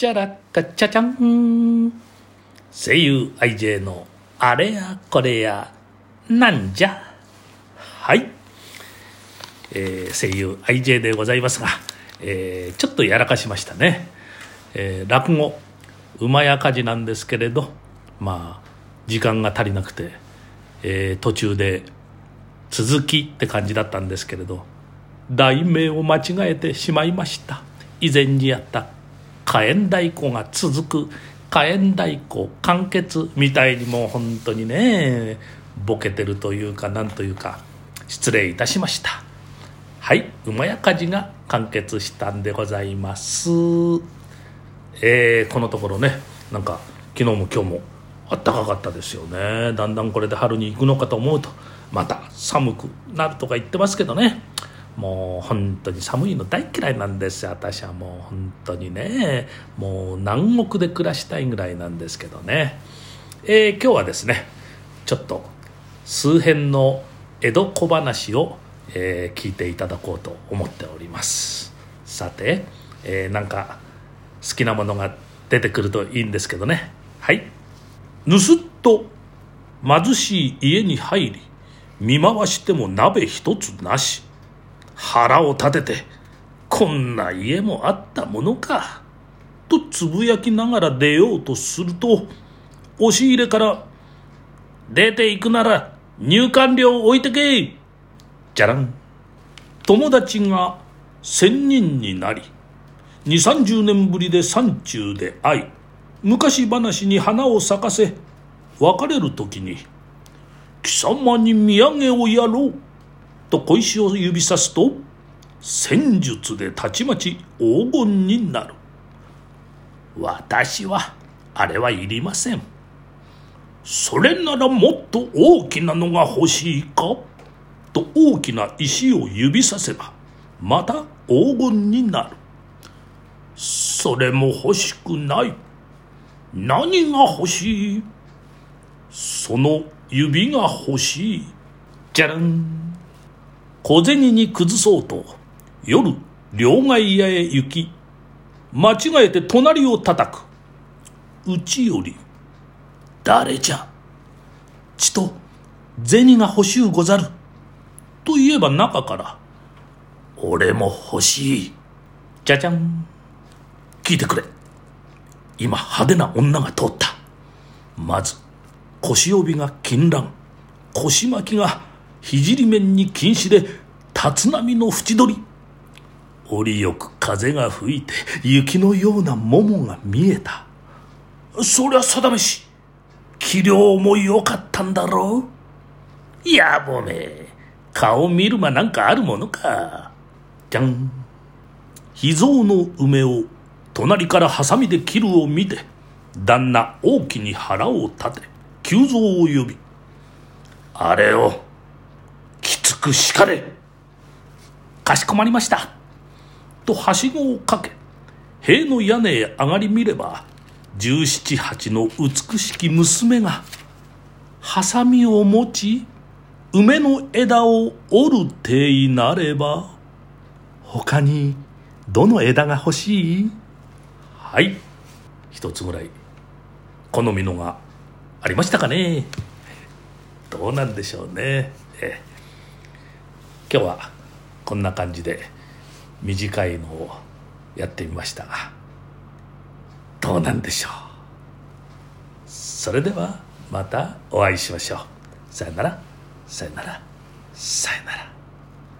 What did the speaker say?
チャラッカチャチャン。声優 IJ のあれやこれやなんじゃ。はい、えー声優 IJ でございますが、えーちょっとやらかしましたね、えー落語馬や火事なんですけれどまあ時間が足りなくて、えー途中で続きって感じだったんですけれど題名を間違えてしまいました。以前にやった火炎太鼓が続く火炎太鼓完結みたいにもう本当にねボケてるというかなんというか失礼いたしました。はい馬や火事が完結したんでございます。えーこのところねなんか昨日も今日もあったかかったですよね。だんだんこれで春に行くのかと思うとまた寒くなるとか言ってますけどね。もう本当に寒いの大嫌いなんですよ私はもう本当にね。もう南国で暮らしたいぐらいなんですけどね。えー今日はですねちょっと数編の江戸小話を、えー聞いていただこうと思っております。さて、えーなんか好きなものが出てくるといいんですけどね。はい。盗っと貧しい家に入り見回しても鍋一つなし。腹を立ててこんな家もあったものかとつぶやきながら出ようとすると押し入れから出ていくなら入館料置いてけじゃらん。友達が千人になり二三十年ぶりで山中で会い昔話に花を咲かせ別れる時に「貴様に土産をやろう」と小石を指さすと戦術でたちまち黄金になる。私はあれはいりません。それならもっと大きなのが欲しいか？と大きな石を指させばまた黄金になる。それも欲しくない。何が欲しい？その指が欲しい。じゃらん小銭に崩そうと夜両替屋へ行き間違えて隣を叩く。うちより誰じゃ？ちと銭が欲しゅうござる。と言えば中から俺も欲しい。じゃじゃん。聞いてくれ。今派手な女が通った。まず腰帯が金蘭腰巻きが聖面に禁止で竜波の縁取り。折よく風が吹いて雪のような桃が見えた。そりゃ定めし器量も良かったんだろう。やぼめ顔見る間なんかあるものか。じゃん。秘蔵の梅を隣からハサミで切るを見て旦那大きに腹を立て急増を呼びあれをきつく叱れ。かしこまりました。とはしごをかけ塀の屋根へ上がり見れば十七八の美しき娘がハサミを持ち梅の枝を折るていなれば他にどの枝が欲しい？はい。一つぐらい好みのがありましたかね。どうなんでしょうね。ええ。今日はこんな感じで短いのをやってみました。がどうなんでしょう？それではまたお会いしましょう。さよなら。さよなら。さよなら。